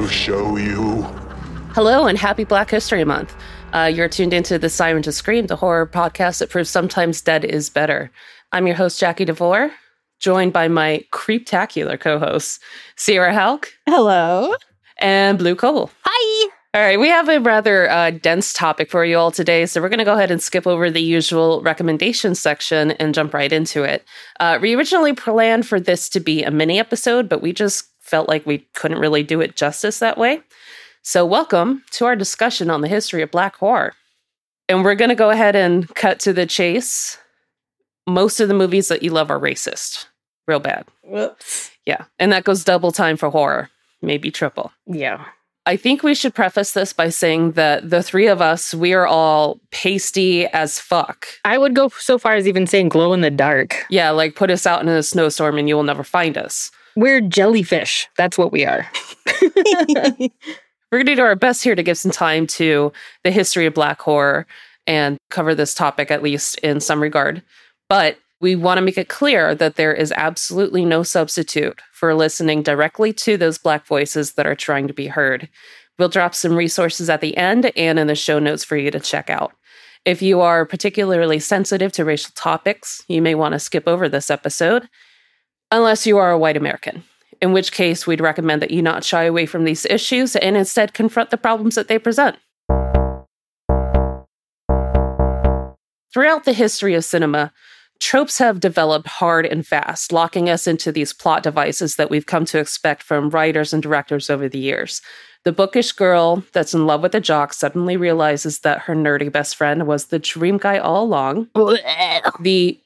sights to show you. Hello and happy Black History Month. Uh, you're tuned into the Siren to Scream, the horror podcast that proves sometimes dead is better. I'm your host, Jackie DeVore, joined by my creeptacular co hosts, Sierra Halk. Hello. And Blue Cole. Hi. All right, we have a rather uh, dense topic for you all today, so we're going to go ahead and skip over the usual recommendation section and jump right into it. Uh, we originally planned for this to be a mini episode, but we just felt like we couldn't really do it justice that way. So, welcome to our discussion on the history of Black horror. And we're going to go ahead and cut to the chase. Most of the movies that you love are racist, real bad. Whoops. Yeah, and that goes double time for horror, maybe triple. Yeah. I think we should preface this by saying that the three of us, we are all pasty as fuck. I would go so far as even saying glow in the dark. Yeah, like put us out in a snowstorm and you will never find us. We're jellyfish. That's what we are. We're going to do our best here to give some time to the history of Black horror and cover this topic, at least in some regard. But we want to make it clear that there is absolutely no substitute for listening directly to those Black voices that are trying to be heard. We'll drop some resources at the end and in the show notes for you to check out. If you are particularly sensitive to racial topics, you may want to skip over this episode, unless you are a white American, in which case we'd recommend that you not shy away from these issues and instead confront the problems that they present. Throughout the history of cinema, tropes have developed hard and fast, locking us into these plot devices that we've come to expect from writers and directors over the years. The bookish girl that's in love with a jock suddenly realizes that her nerdy best friend was the dream guy all along. the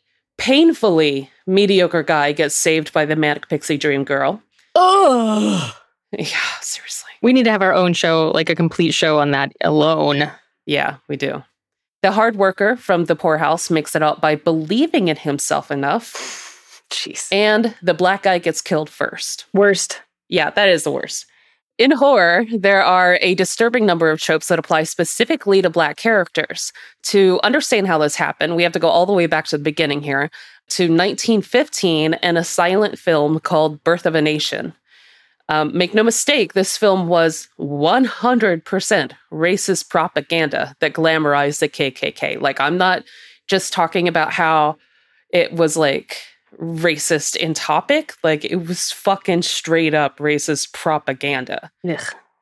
painfully mediocre guy gets saved by the manic pixie dream girl. Oh. Yeah, seriously. We need to have our own show, like a complete show on that alone. Yeah, we do. The hard worker from the poorhouse makes it out by believing in himself enough, Jeez. and the black guy gets killed first. Worst. Yeah, that is the worst. In horror, there are a disturbing number of tropes that apply specifically to Black characters. To understand how this happened, we have to go all the way back to the beginning here to 1915 and a silent film called Birth of a Nation. Um, make no mistake, this film was 100% racist propaganda that glamorized the KKK. Like, I'm not just talking about how it was like racist in topic, like, it was fucking straight up racist propaganda. Ugh.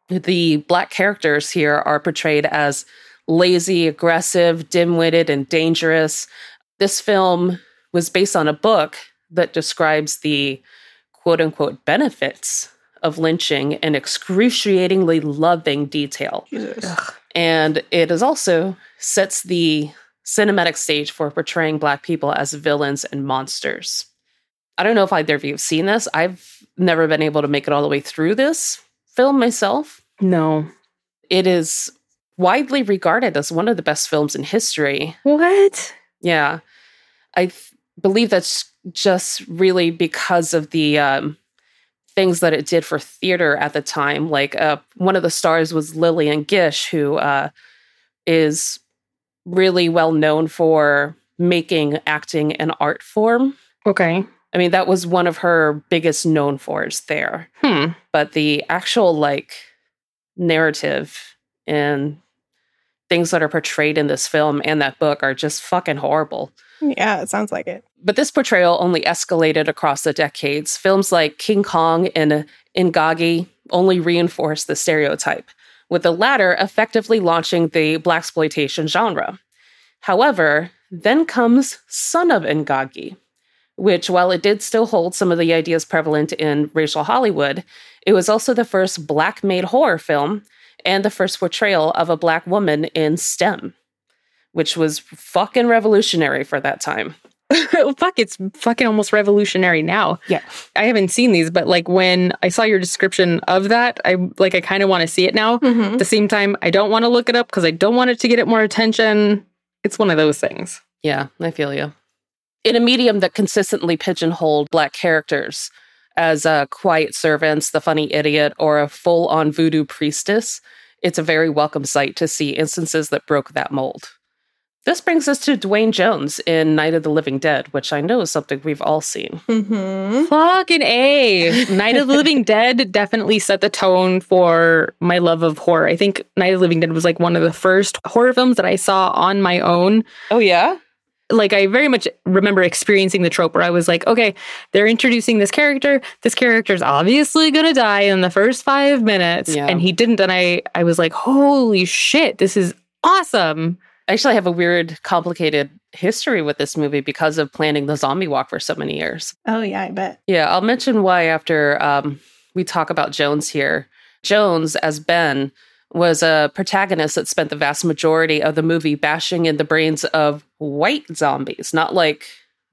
The black characters here are portrayed as lazy, aggressive, dim witted, and dangerous. This film was based on a book that describes the quote unquote benefits of lynching in excruciatingly loving detail. And it is also sets the cinematic stage for portraying black people as villains and monsters. I don't know if either of you have seen this. I've never been able to make it all the way through this film myself. No. It is widely regarded as one of the best films in history. What? Yeah. I th- believe that's just really because of the um, things that it did for theater at the time. Like uh, one of the stars was Lillian Gish, who uh, is really well known for making acting an art form. Okay. I mean, that was one of her biggest known fors there. Hmm. But the actual like narrative and things that are portrayed in this film and that book are just fucking horrible. Yeah, it sounds like it. But this portrayal only escalated across the decades. Films like King Kong and Ingagi only reinforced the stereotype, with the latter effectively launching the blaxploitation genre. However, then comes Son of Ingagi, which, while it did still hold some of the ideas prevalent in racial Hollywood, it was also the first black made horror film and the first portrayal of a black woman in STEM, which was fucking revolutionary for that time. Fuck, it's fucking almost revolutionary now. Yeah. I haven't seen these, but like when I saw your description of that, I like I kind of want to see it now. Mm-hmm. At the same time, I don't want to look it up because I don't want it to get it more attention. It's one of those things. Yeah, I feel you. In a medium that consistently pigeonholed Black characters as uh, quiet servants, the funny idiot, or a full on voodoo priestess, it's a very welcome sight to see instances that broke that mold. This brings us to Duane Jones in Night of the Living Dead, which I know is something we've all seen. Mm-hmm. Fucking A. Night of the Living Dead definitely set the tone for my love of horror. I think Night of the Living Dead was like one of the first horror films that I saw on my own. Oh, yeah? Like, I very much remember experiencing the trope where I was like, okay, they're introducing this character. This character's obviously going to die in the first five minutes. Yeah. And he didn't. And I, I was like, holy shit, this is awesome. I actually have a weird, complicated history with this movie because of planning the zombie walk for so many years. Oh yeah, I bet. Yeah, I'll mention why after um, we talk about Jones here. Jones, as Ben, was a protagonist that spent the vast majority of the movie bashing in the brains of white zombies, not like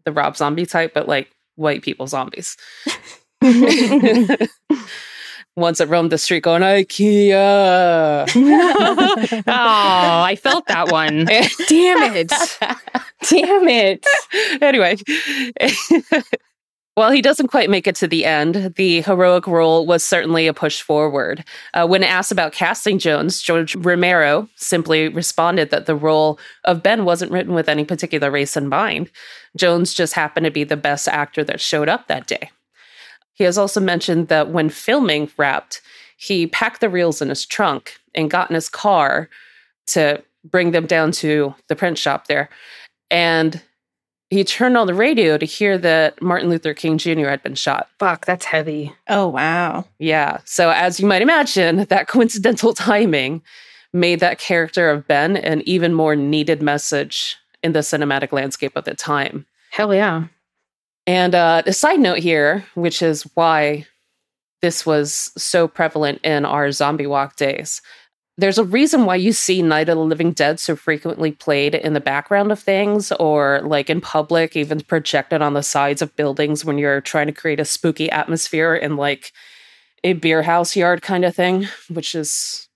the Rob Zombie type, but like white people zombies. Ones that roamed the street going, IKEA. oh, I felt that one. Damn it. Damn it. anyway, while he doesn't quite make it to the end, the heroic role was certainly a push forward. Uh, when asked about casting Jones, George Romero simply responded that the role of Ben wasn't written with any particular race in mind. Jones just happened to be the best actor that showed up that day. He has also mentioned that when filming Wrapped, he packed the reels in his trunk and got in his car to bring them down to the print shop there. And he turned on the radio to hear that Martin Luther King Jr. had been shot. Fuck, that's heavy. Oh wow. Yeah. So, as you might imagine, that coincidental timing made that character of Ben an even more needed message in the cinematic landscape of the time. Hell yeah. And uh, a side note here, which is why this was so prevalent in our zombie walk days. There's a reason why you see Night of the Living Dead so frequently played in the background of things or like in public, even projected on the sides of buildings when you're trying to create a spooky atmosphere in like a beer house yard kind of thing, which is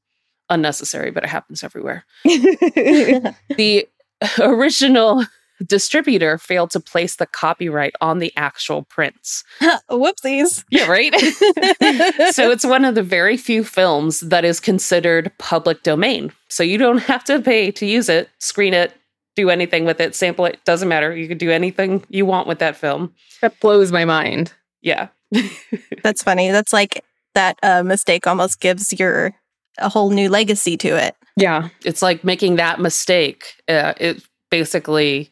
unnecessary, but it happens everywhere. The original distributor failed to place the copyright on the actual prints. Whoopsies. Yeah, right? so it's one of the very few films that is considered public domain. So you don't have to pay to use it, screen it, do anything with it, sample it, doesn't matter. You can do anything you want with that film. That blows my mind. Yeah. That's funny. That's like that uh, mistake almost gives your a whole new legacy to it. Yeah. It's like making that mistake. Uh, it basically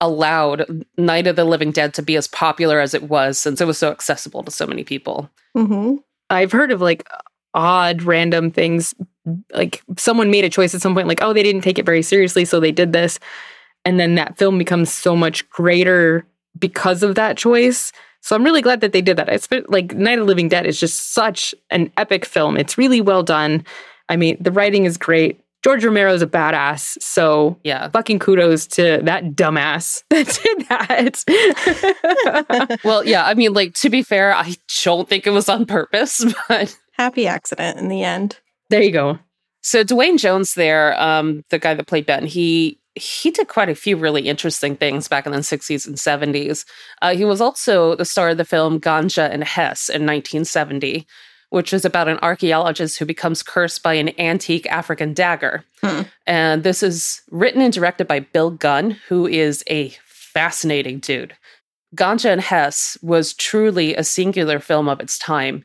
allowed Night of the Living Dead to be as popular as it was since it was so accessible to so many people. Mm-hmm. I've heard of like odd random things like someone made a choice at some point like oh they didn't take it very seriously so they did this. And then that film becomes so much greater because of that choice. So i'm really glad that they did that. It's been like night of the living dead is just such an epic film. It's really well done. I mean the writing is great george romero is a badass so Yeah. fucking kudos to that dumbass that did that Well, yeah, I mean, like, to be fair, I don't think it was on purpose, but Happy accident in the end. there you go So Duane Jones there, um, the guy that played Ben, he he did quite a few really interesting things back in the 60s and 70s. Uh, he was also the star of the film Ganja and Hess in 1970, which is about an archaeologist who becomes cursed by an antique African dagger. Hmm. And this is written and directed by Bill Gunn, who is a fascinating dude. Ganja and Hess was truly a singular film of its time.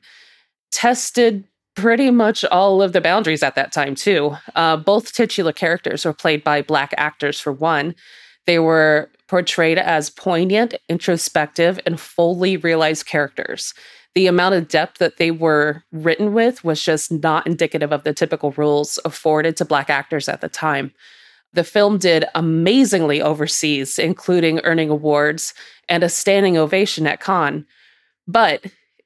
Tested pretty much all of the boundaries at that time, too. Uh, both titular characters were played by Black actors, for one. They were portrayed as poignant, introspective, and fully realized characters. The amount of depth that they were written with was just not indicative of the typical roles afforded to Black actors at the time. The film did amazingly overseas, including earning awards and a standing ovation at Cannes. But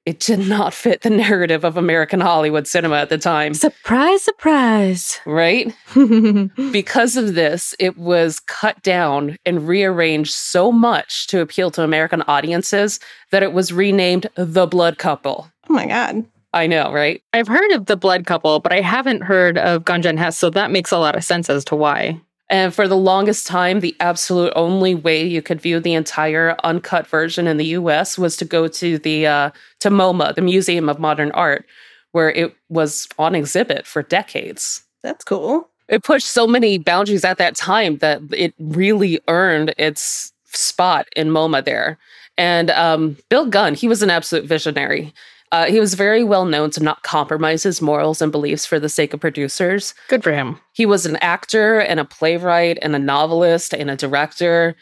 it did not fit the narrative of American Hollywood cinema at the time, surprise surprise right? Because of this, it was cut down and rearranged so much to appeal to American audiences that it was renamed The Blood Couple. Oh my god. I know, right? I've heard of the blood couple, but I haven't heard of Ganja and Hess, so that makes a lot of sense as to why. And for the longest time, the absolute only way you could view the entire uncut version in the US was to go to the uh, to MoMA, the Museum of Modern Art, where it was on exhibit for decades. That's cool. it pushed so many boundaries at that time that it really earned its spot in MoMA there. And um, Bill Gunn, he was an absolute visionary. Uh, he was very well known to not compromise his morals and beliefs for the sake of producers. Good for him. He was an actor and a playwright and a novelist and a director.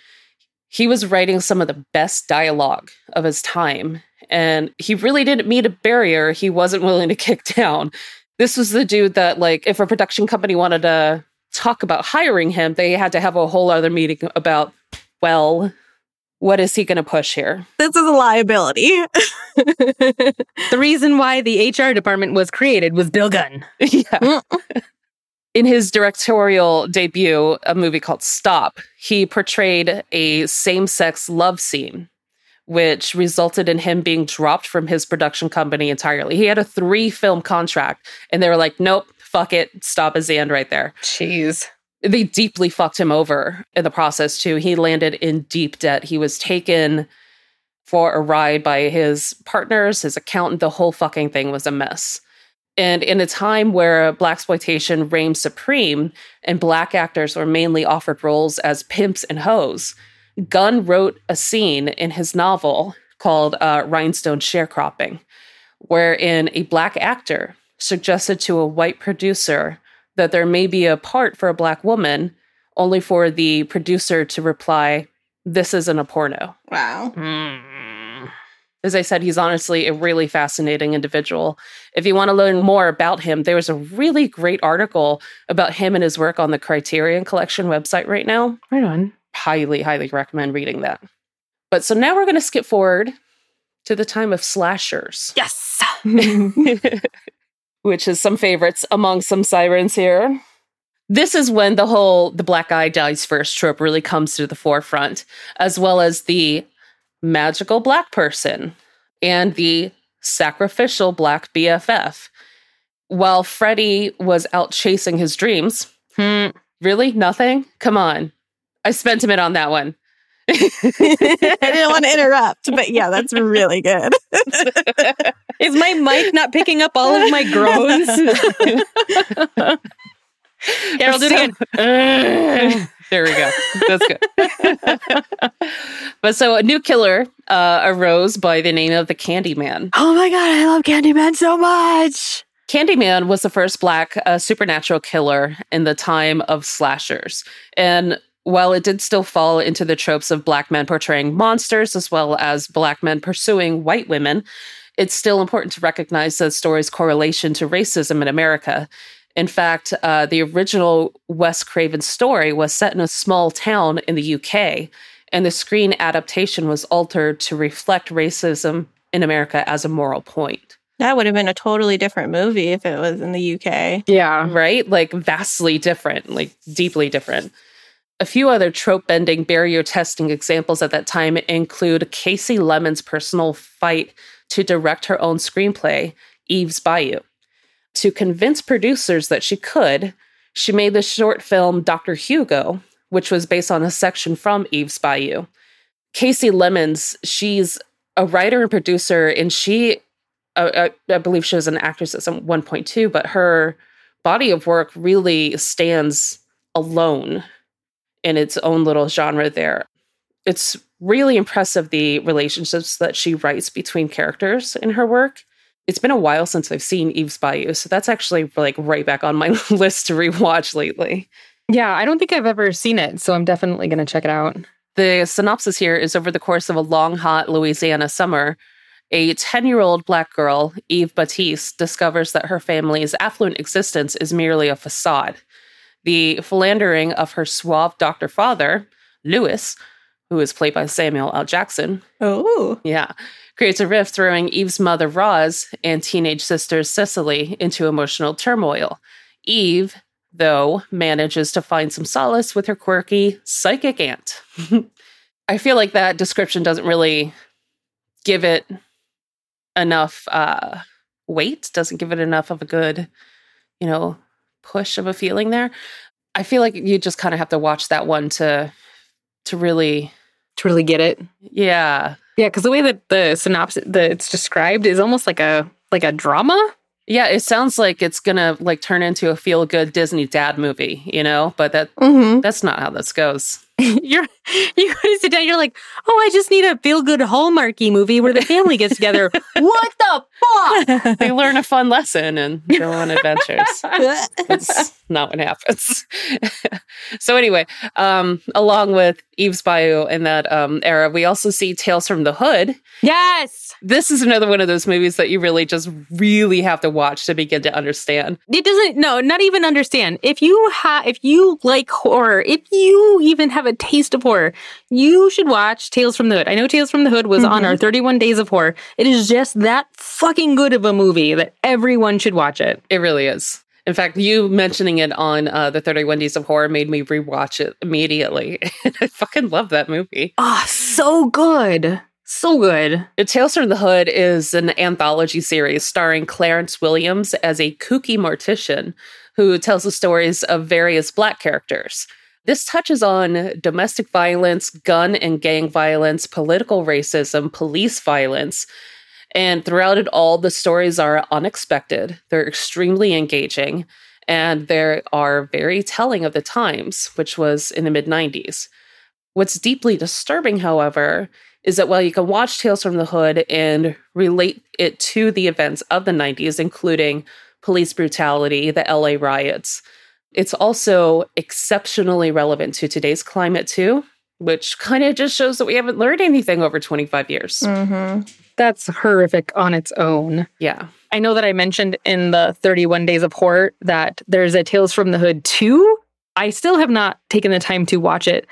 He was writing some of the best dialogue of his time. And he really didn't meet a barrier he wasn't willing to kick down. This was the dude that, like, if a production company wanted to talk about hiring him, they had to have a whole other meeting about, well, what is he going to push here? This is a liability. The reason why the HR department was created was Bill Gunn. yeah. Mm. In his directorial debut, a movie called Stop, he portrayed a same sex love scene, which resulted in him being dropped from his production company entirely. He had a three film contract, and they were like, nope, fuck it, stop his end right there. Jeez. They deeply fucked him over in the process, too. He landed in deep debt. He was taken for a ride by his partners, his accountant. The whole fucking thing was a mess. And in a time where blaxploitation reigned supreme and black actors were mainly offered roles as pimps and hoes, Gunn wrote a scene in his novel called uh, Rhinestone Sharecropping, wherein a black actor suggested to a white producer that there may be a part for a black woman, only for the producer to reply, This isn't a porno. wow. Mm. As I said, he's honestly a really fascinating individual. If you want to learn more about him, there's a really great article about him and his work on the Criterion Collection website right now. Right on. Highly, highly recommend reading that. But so now we're going to skip forward to the time of slashers, Yes. which is some favorites among some sirens here. This is when the whole the black guy dies first trope really comes to the forefront, as well as the magical black person and the sacrificial black BFF. While Freddy was out chasing his dreams, Hmm. really nothing? Come on. I spent a minute on that one. I didn't want to interrupt, but yeah, that's really good. Is my mic not picking up all of my groans? yeah, I'll do it again. there we go. That's good. but so a new killer uh, arose by the name of the Candyman. oh my god, I love Candyman so much. Candyman was the first black uh, supernatural killer in the time of slashers. And while it did still fall into the tropes of black men portraying monsters as well as black men pursuing white women, it's still important to recognize the story's correlation to racism in America. In fact, uh, the original Wes Craven story was set in a small town in the UK, and the screen adaptation was altered to reflect racism in America as a moral point. That would have been a totally different movie if it was in the UK. Yeah. right? Like vastly different, like deeply different. A few other trope bending, barrier testing examples at that time include Kasi Lemmons' personal fight to direct her own screenplay, Eve's Bayou. To convince producers that she could, she made the short film Dr. Hugo, which was based on a section from Eve's Bayou. Kasi Lemmons, she's a writer and producer, and she, uh, I, I believe she was an actress at some one point too, but her body of work really stands alone in its own little genre there. It's really impressive the relationships that she writes between characters in her work. It's been a while since I've seen Eve's Bayou, so that's actually like right back on my list to rewatch lately. Yeah, I don't think I've ever seen it, so I'm definitely going to check it out. The synopsis here is over the course of a long, hot Louisiana summer, a 10 year old black girl, Eve Batiste, discovers that her family's affluent existence is merely a facade. The philandering of her suave doctor father, Lewis, who is played by Samuel L. Jackson, Oh, yeah, creates a rift, throwing Eve's mother, Roz, and teenage sister, Cicely, into emotional turmoil. Eve, though, manages to find some solace with her quirky psychic aunt. I feel like that description doesn't really give it enough uh, weight, doesn't give it enough of a good, you know, push of a feeling there. I feel like you just kind of have to watch that one to to really To really get it. yeah Yeah, because the way that the synopsis that it's described is almost like a like a drama. Yeah, it sounds like it's gonna like turn into a feel good Disney dad movie, you know, but that hmm that's not how this goes. you're you go to sit down. You're like, oh, I just need a feel good Hallmarky movie where the family gets together. what the fuck? They learn a fun lesson and go on adventures. That's not what happens. so anyway, um, along with Eve's Bayou in that um, era, we also see Tales from the Hood. Yes. This is another one of those movies that you really just really have to watch to begin to understand. It doesn't no, not even understand. If you have if you like horror, if you even have a taste of horror, you should watch Tales from the Hood. I know Tales from the Hood was on Mhm. our 31 Days of Horror. It is just that fucking good of a movie that everyone should watch it. It really is. In fact, you mentioning it on uh, the 31 Days of Horror made me rewatch it immediately. I fucking love that movie. Ah, so good. So good. Tales from the Hood is an anthology series starring Clarence Williams as a kooky mortician who tells the stories of various black characters. This touches on domestic violence, gun and gang violence, political racism, police violence. And throughout it all, the stories are unexpected. They're extremely engaging, and they are very telling of the times, which was in the mid 90s. What's deeply disturbing, however, is that while you can watch Tales from the Hood and relate it to the events of the 90s, including police brutality, the LA riots, it's also exceptionally relevant to today's climate, too, which kind of just shows that we haven't learned anything over 25 years. hmm That's horrific on its own. Yeah. I know that I mentioned in the 31 Days of Horror that there's a Tales from the Hood 2. I still have not taken the time to watch it,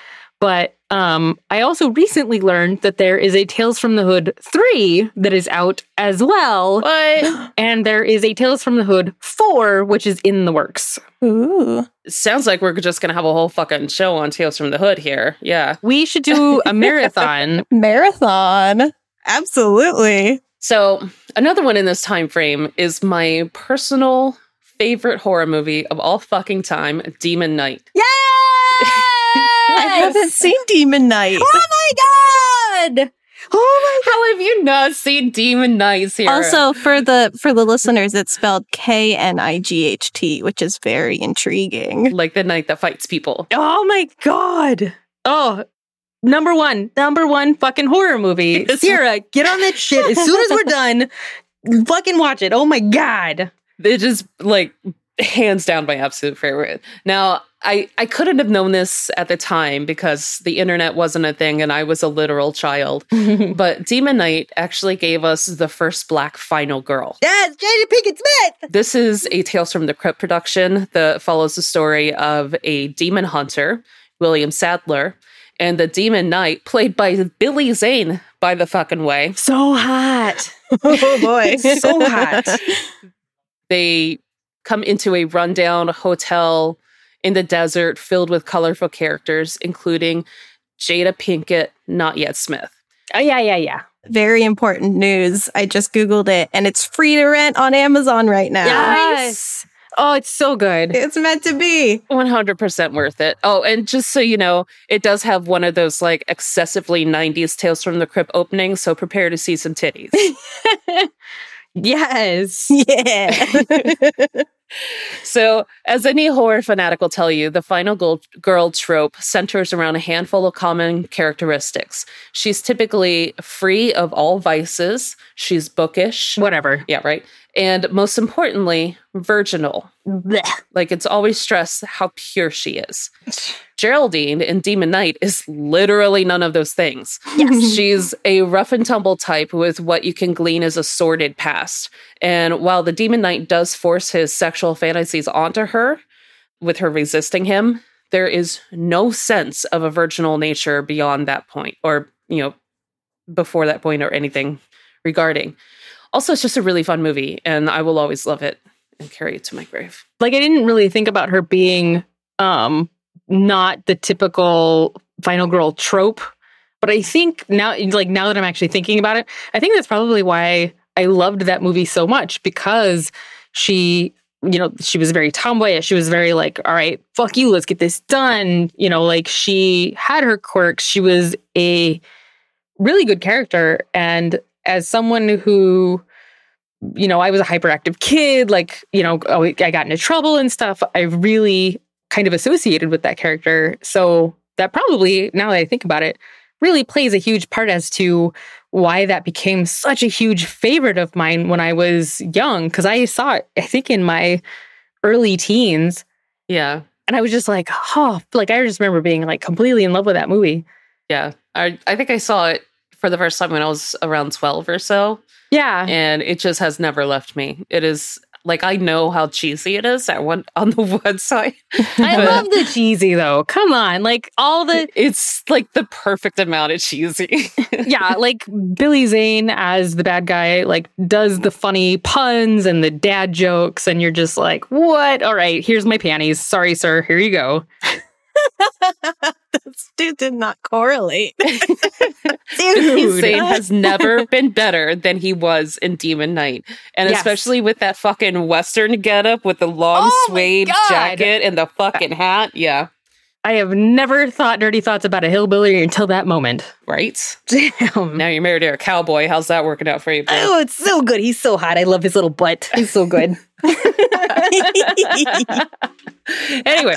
but um, I also recently learned that there is a Tales from the Hood 3 that is out as well. But And there is a Tales from the Hood 4, which is in the works. Ooh. sounds like we're just going to have a whole fucking show on Tales from the Hood here. Yeah. We should do a marathon. Marathon. Absolutely. So, another one in this time frame is my personal favorite horror movie of all fucking time, Demon Knight. I haven't seen Demon Knight. Oh my god! Oh my god. How have you not seen Demon Knights here? Also, for the for the listeners, it's spelled K N I G H T, which is very intriguing. like the night that fights people. oh my god! Oh, number one, number one fucking horror movie. Sierra, get on that shit as soon as we're done. Fucking watch it. Oh my god! It just like hands down my absolute favorite. Now, I I couldn't have known this at the time because the internet wasn't a thing and I was a literal child. But Demon Knight actually gave us the first black final girl. yes, Jada Pinkett Smith. This is a Tales from the Crypt production that follows the story of a demon hunter, William Sadler, and the demon knight, played by Billy Zane, by the fucking way. So hot. Oh boy. So hot. They come into a rundown hotel in the desert filled with colorful characters, including Jada Pinkett, not yet Smith. Oh yeah, yeah, yeah. Very important news. I just Googled it and it's free to rent on Amazon right now. Yes. Oh, it's so good. It's meant to be. 100% worth it. Oh, and just so you know, it does have one of those like excessively 90s Tales from the Crypt openings, so prepare to see some titties. yes. Yeah. So, as any horror fanatic will tell you, the final girl, girl trope centers around a handful of common characteristics. She's typically free of all vices, she's bookish. Whatever. Yeah, right. And most importantly, virginal. Blech. Like it's always stressed how pure she is. Geraldine in Demon Knight is literally none of those things. Yes. She's a rough and tumble type with what you can glean as a sordid past. And while the Demon Knight does force his sexual fantasies onto her, with her resisting him, there is no sense of a virginal nature beyond that point, or, you know, before that point, or anything regarding. Also, it's just a really fun movie, and I will always love it and carry it to my grave. like I didn't really think about her being um not the typical final girl trope, but I think now like now that I'm actually thinking about it, I think that's probably why I loved that movie so much because she you know she was very tomboyish. She was very like all right fuck you let's get this done. You know like she had her quirks. She was a really good character and as someone who you know, I was a hyperactive kid, like, you know, oh, I got into trouble and stuff. I really kind of associated with that character. So that probably, now that I think about it, really plays a huge part as to why that became such a huge favorite of mine when I was young. Cause I saw it, I think, in my early teens. Yeah. And I was just like, oh, like I just remember being like completely in love with that movie. Yeah. I, I think I saw it for the first time when I was around 12 or so. Yeah. And it just has never left me. It is like I know how cheesy it is at one on the website. I love the cheesy though. Come on. Like all the It's like the perfect amount of cheesy. yeah, like Billy Zane as the bad guy, like does the funny puns and the dad jokes, and you're just like, what? All right, here's my panties. Sorry, sir. Here you go. dude did not correlate. Dude. Zane has never been better than he was in Demon Knight. And Yes. especially with that fucking Western getup with the long Oh suede jacket and the fucking hat. Yeah. I have never thought dirty thoughts about a hillbilly until that moment. Right? Damn. Now you're married to a cowboy. How's that working out for you, bro? Oh, it's so good. He's so hot. I love his little butt. He's so good. anyway,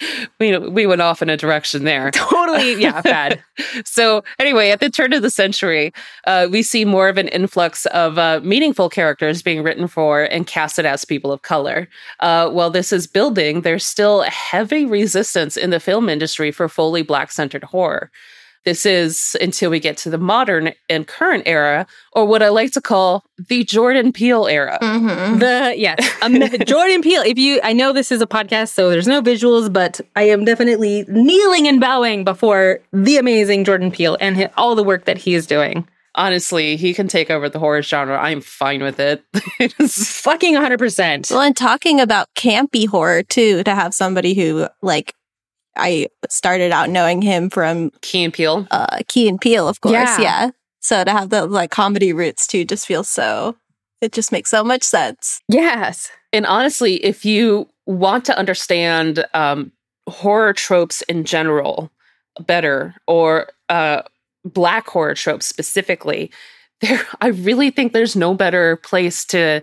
we we went off in a direction there. totally, yeah, bad. So anyway, at the turn of the century, uh, we see more of an influx of uh, meaningful characters being written for and casted as people of color. Uh, while this is building, there's still heavy resistance in the film industry for fully black-centered horror. This is until we get to the modern and current era, or what I like to call the Jordan Peele era. Mhm. The yes, um, Jordan Peele. If you, I know this is a podcast, so there's no visuals, but I am definitely kneeling and bowing before the amazing Jordan Peele and hi- all the work that he is doing. Honestly, he can take over the horror genre. I'm fine with it. It's- Fucking 100. percent Well, and talking about campy horror too, to have somebody who like I started out knowing him from Key and Peele. uh Key and Peele, of course. Yeah. Yeah. So to have the like comedy roots too just feels so it just makes so much sense. Yes. And honestly, if you want to understand um, horror tropes in general better, or uh, black horror tropes specifically, there I really think there's no better place to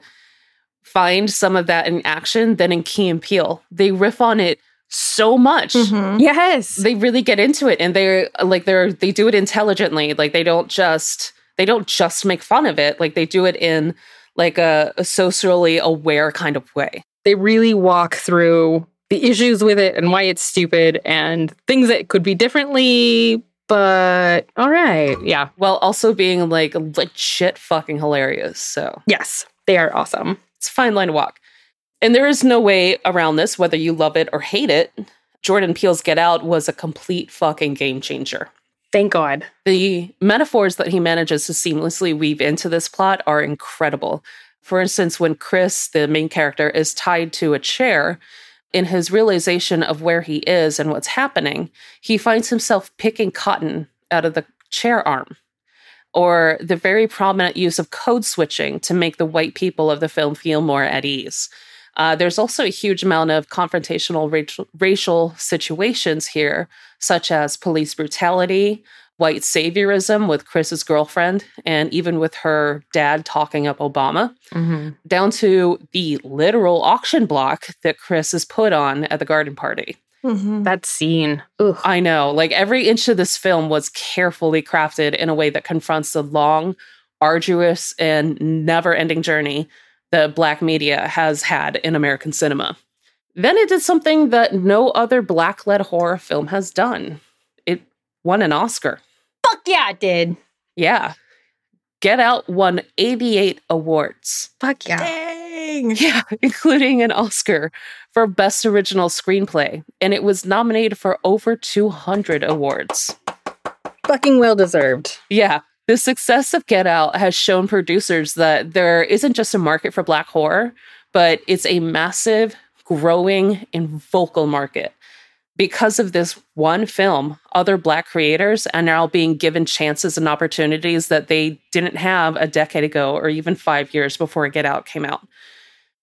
find some of that in action than in Key and Peele. They riff on it so much. Mhm. Yes. They really get into it, and they're like they're they do it intelligently. Like they don't just they don't just make fun of it. Like they do it in like a, a socially aware kind of way. they really walk through the issues with it and why it's stupid and things that could be differently. But all right, yeah, while also being like legit fucking hilarious. So yes, they are awesome. it's a fine line to walk. And there is no way around this, whether you love it or hate it. Jordan Peele's Get Out was a complete fucking game changer. Thank God. The metaphors that he manages to seamlessly weave into this plot are incredible. For instance, when Chris, the main character, is tied to a chair, in his realization of where he is and what's happening, he finds himself picking cotton out of the chair arm. Or the very prominent use of code switching to make the white people of the film feel more at ease. Uh, there's also a huge amount of confrontational racial, racial situations here, such as police brutality, white saviorism with Chris's girlfriend, and even with her dad talking up Obama, down to the literal auction block that Chris is put on at the garden party. Mhm. That scene. Ugh. I know, like every inch of this film was carefully crafted in a way that confronts the long, arduous, and never ending journey that Black media has had in American cinema. Then it did something that no other Black led horror film has done it won an Oscar. Fuck yeah, it did. Yeah. Get Out won 88 awards. Fuck yeah. Dang. Yeah, including an Oscar for Best Original Screenplay. And it was nominated for over 200 awards. Fucking well deserved. Yeah. The success of Get Out has shown producers that there isn't just a market for Black horror, but it's a massive, growing, and vocal market. Because of this one film, other Black creators are now being given chances and opportunities that they didn't have a decade ago or even five years before Get Out came out.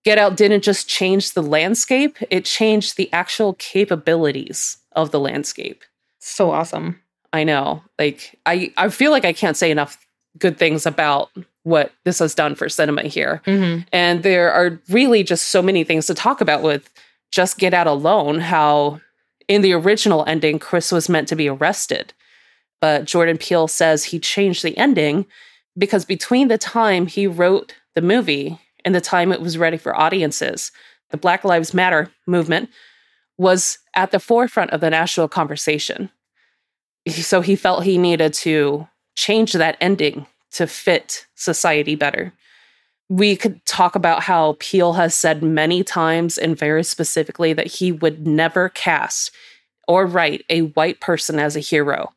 Get Out didn't just change the landscape, it changed the actual capabilities of the landscape. So awesome. I know. Like I I feel like I can't say enough good things about what this has done for cinema here. Mm-hmm. And there are really just so many things to talk about with Just Get Out Alone, how in the original ending, Chris was meant to be arrested. But Jordan Peele says he changed the ending because between the time he wrote the movie and the time it was ready for audiences, the Black Lives Matter movement was at the forefront of the national conversation. So he felt he needed to change that ending to fit society better. We could talk about how Peele has said many times and very specifically that he would never cast or write a white person as a hero.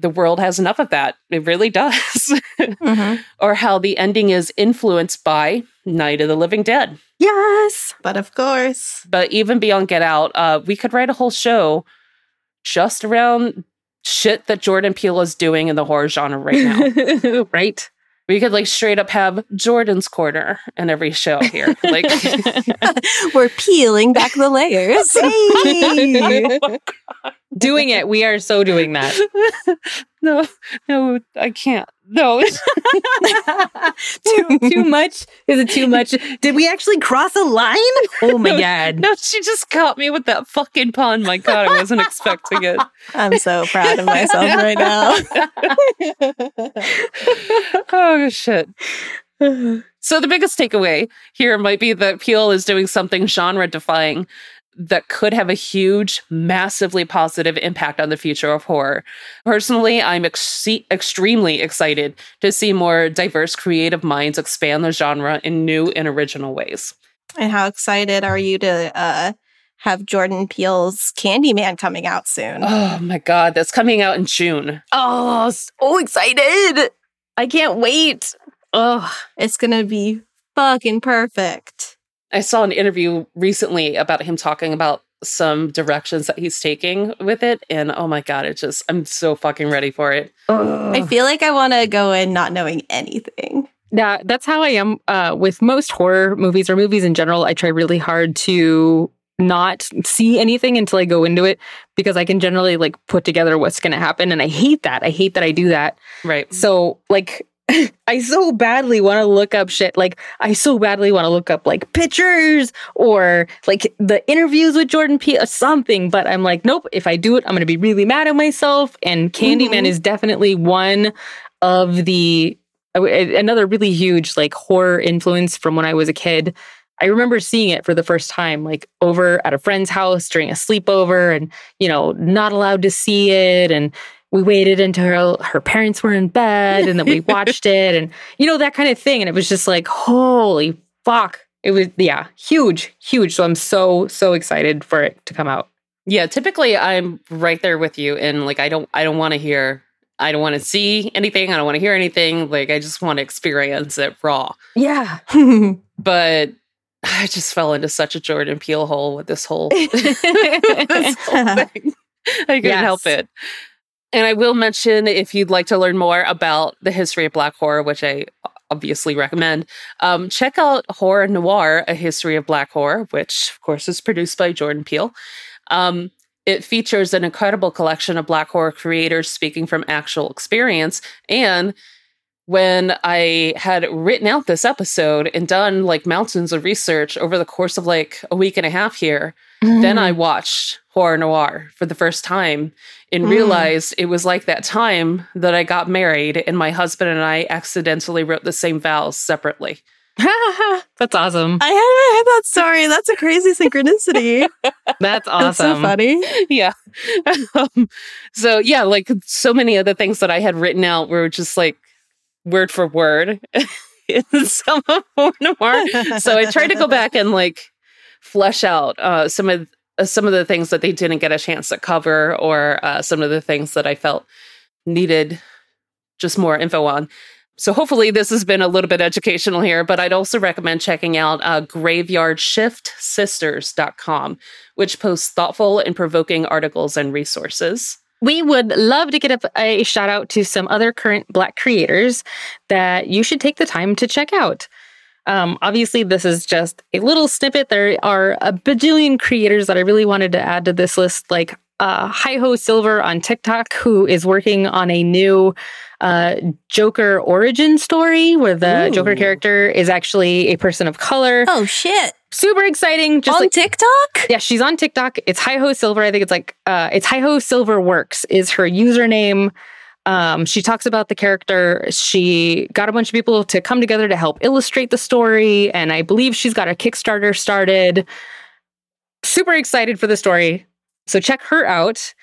The world has enough of that. It really does. Mhm. or how the ending is influenced by Night of the Living Dead. Yes. But of course, But even beyond Get Out, uh, we could write a whole show just around shit that Jordan Peele is doing in the horror genre right now. right. we could like straight up have Jordan's corner in every show here. Like we're peeling back the layers. Oh, doing it. We are so doing that. no, no, I can't. No. too too much? Is it too much? Did we actually cross a line? Oh my god. No, she just caught me with that fucking pun. My God, I wasn't expecting it. I'm so proud of myself right now. oh shit. So the biggest takeaway here might be that Peele is doing something genre defying that could have a huge, massively positive impact on the future of horror. Personally, I'm ex- extremely excited to see more diverse creative minds expand the genre in new and original ways. And how excited are you to uh, have Jordan Peele's Candyman coming out soon? Oh my God, that's coming out in June. Oh, so excited. I can't wait. Oh, It's gonna be fucking perfect. I saw an interview recently about him talking about some directions that he's taking with it. And oh my God, it just, I'm so fucking ready for it. I feel like I want to go in not knowing anything. Yeah, that's how I am uh, with most horror movies or movies in general. I try really hard to not see anything until I go into it because I can generally like put together what's going to happen. And I hate that. I hate that I do that. Right. So, like, I so badly want to look up shit. Like, I so badly want to look up like pictures or like the interviews with Jordan Peele or something. But I'm like, nope. If I do it, I'm going to be really mad at myself. And Candyman Mhm. is definitely one of the uh, another really huge like horror influence from when I was a kid. I remember seeing it for the first time, like over at a friend's house during a sleepover, and you know, not allowed to see it, and we waited until her, her parents were in bed, and then we watched it, and you know that kind of thing. And it was just like, holy fuck! It was yeah, huge, huge. So I'm so so excited for it to come out. Yeah, typically I'm right there with you and like I don't I don't want to hear I don't want to see anything, I don't want to hear anything, like I just want to experience it raw. Yeah, But I just fell into such a Jordan Peele hole with this whole, this whole thing. I couldn't Yes. help it. And I will mention if you'd like to learn more about the history of Black horror, which I obviously recommend, um, check out Horror Noir, A History of Black Horror, which of course is produced by Jordan Peele. Um, it features an incredible collection of Black horror creators speaking from actual experience. And when I had written out this episode and done like mountains of research over the course of like a week and a half here, then I watched Horror Noir for the first time and Mm. realized it was like that time that I got married and my husband and I accidentally wrote the same vows separately. that's awesome. I haven't heard that story. That's a crazy synchronicity. That's That's awesome. so funny. yeah. um, so yeah, like so many of the things that I had written out were just like word for word in some of so I tried to go back and like flesh out uh, some of uh, some of the things that they didn't get a chance to cover, or uh, some of the things that I felt needed just more info on. So hopefully this has been a little bit educational here, but I'd also recommend checking out uh, graveyardshiftSisters.com, which posts thoughtful and provoking articles and resources. We would love to get a, a shout out to some other current Black creators that you should take the time to check out. Um, obviously, this is just a little snippet. There are a bajillion creators that I really wanted to add to this list, like uh, Hi Ho Silver on TikTok, who is working on a new uh, Joker origin story where the Ooh. Joker character is actually a person of color. Oh shit! Super exciting! Just On like TikTok? yeah, she's on TikTok. It's Hi Ho Silver. I think it's like uh, it's Hi Ho Silver Works is her username. Um, she talks about the character. She got a bunch of people to come together to help illustrate the story, and I believe she's got a Kickstarter started. Super excited for the story. So check her out.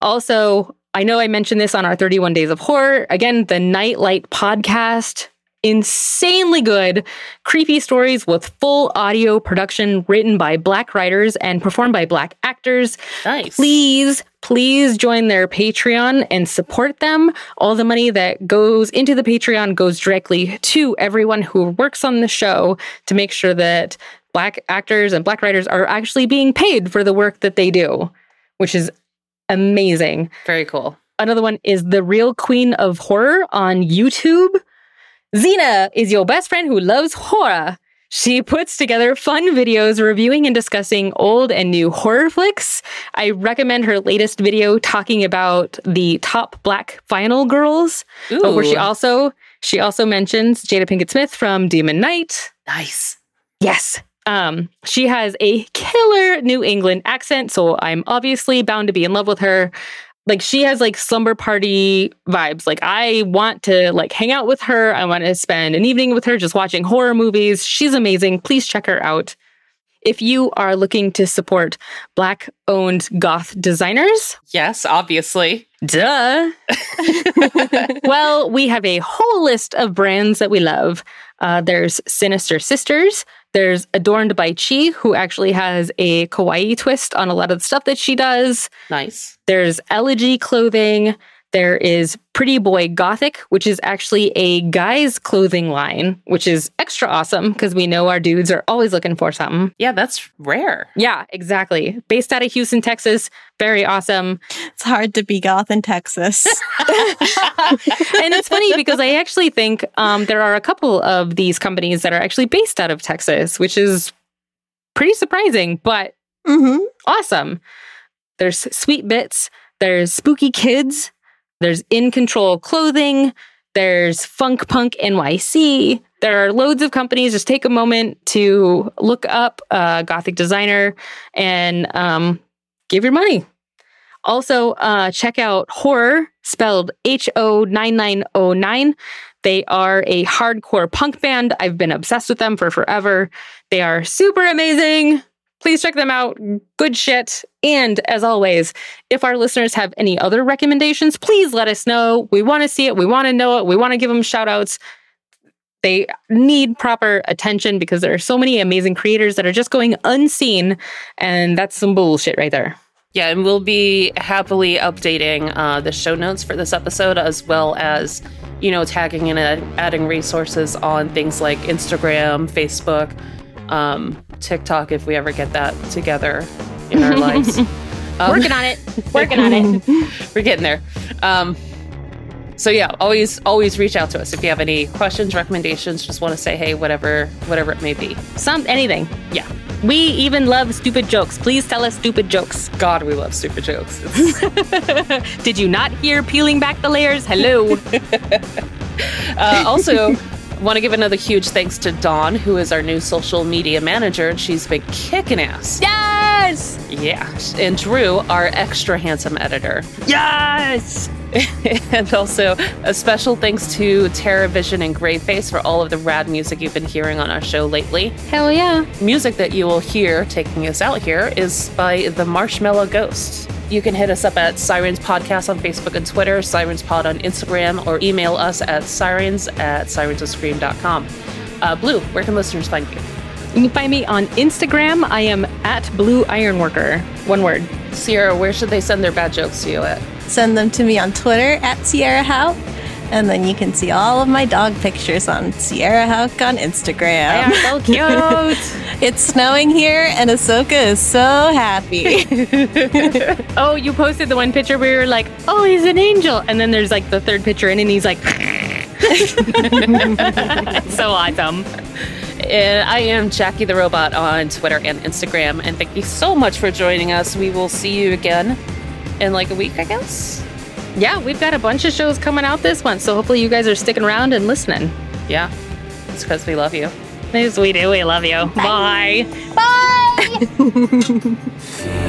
Also, I know I mentioned this on our 31 Days of Horror. Again, the Nightlight podcast. Insanely good, creepy stories with full audio production written by black writers and performed by black actors. Nice. Please, please join their Patreon and support them. All the money that goes into the Patreon goes directly to everyone who works on the show to make sure that black actors and black writers are actually being paid for the work that they do, which is amazing. Very cool. Another one is The Real Queen of Horror on YouTube. Xena is your best friend who loves horror. She puts together fun videos reviewing and discussing old and new horror flicks. I recommend her latest video talking about the top black final girls, but where she also she also mentions Jada Pinkett Smith from Demon Knight. nice. Yes. Um, she has a killer New England accent, so I'm obviously bound to be in love with her. Like she has like slumber party vibes. Like I want to like hang out with her. I want to spend an evening with her just watching horror movies. She's amazing. Please check her out. If you are looking to support black owned goth designers, Yes, obviously. Duh. well, we have a whole list of brands that we love. Uh, there's Sinister Sisters. There's Adorned by Chi, who actually has a kawaii twist on a lot of the stuff that she does. Nice. There's Elegy Clothing. There is Pretty Boy Gothic, which is actually a guy's clothing line, which is extra awesome because we know our dudes are always looking for something. Yeah, that's rare. Yeah, exactly. Based out of Houston, Texas. Very awesome. It's hard to be goth in Texas. and it's funny because I actually think um, there are a couple of these companies that are actually based out of Texas, which is pretty surprising, but hmm awesome. There's Sweet Bits, there's Spooky Kids, there's In Control Clothing, there's Funk Punk NYC. There are loads of companies. Just take a moment to look up a Gothic designer and um, give your money. Also, uh, check out Horror, spelled H O 9909. They are a hardcore punk band. I've been obsessed with them for forever. They are super amazing. Please check them out. Good shit. And as always, if our listeners have any other recommendations, please let us know. We want to see it. We want to know it. We want to give them shout outs. They need proper attention because there are so many amazing creators that are just going unseen. And that's some bullshit right there. Yeah, and we'll be happily updating uh, the show notes for this episode as well as, you know, tagging and adding resources on things like Instagram, Facebook, um, TikTok, if we ever get that together in our lives. Um, Working on it. Working on it. we're getting there. Um, so yeah, always always reach out to us if you have any questions, recommendations. Just want to say hey, whatever whatever it may be. Some anything. Yeah, We even love stupid jokes. Please tell us stupid jokes. God, we love stupid jokes. Did you not hear peeling back the layers? Hello. Uh, also, want to give another huge thanks to Dawn, who is our new social media manager, and she's been kicking ass. yes. Yeah. And Drew, our extra handsome editor. Yes. and also, a special thanks to Terra Vision and Grayface for all of the rad music you've been hearing on our show lately. Hell yeah. Music that you will hear taking us out here is by the Marshmallow Ghost. You can hit us up at Sirens Podcast on Facebook and Twitter, Sirens Pod on Instagram, or email us at sirens at sirensofscream.com. Uh, Blue, where can listeners find you? You can find me on Instagram. I am at Blue Ironworker. One word. Sierra, where should they send their bad jokes to you at? Send them to me on Twitter at Sierra Houck. And then you can see all of my dog pictures on Sierra Hawk on Instagram. so cute. It's snowing here, and Ahsoka is so happy. oh, you posted the one picture where you're like, oh, he's an angel. And then there's like the third picture in, and he's like, so awesome. And I am Jackie the Robot on Twitter and Instagram. And thank you so much for joining us. We will see you again in like a week, I guess. Yeah, we've got a bunch of shows coming out this month, so hopefully you guys are sticking around and listening. Yeah. It's because we love you. Yes, we do. We love you. Bye. Bye.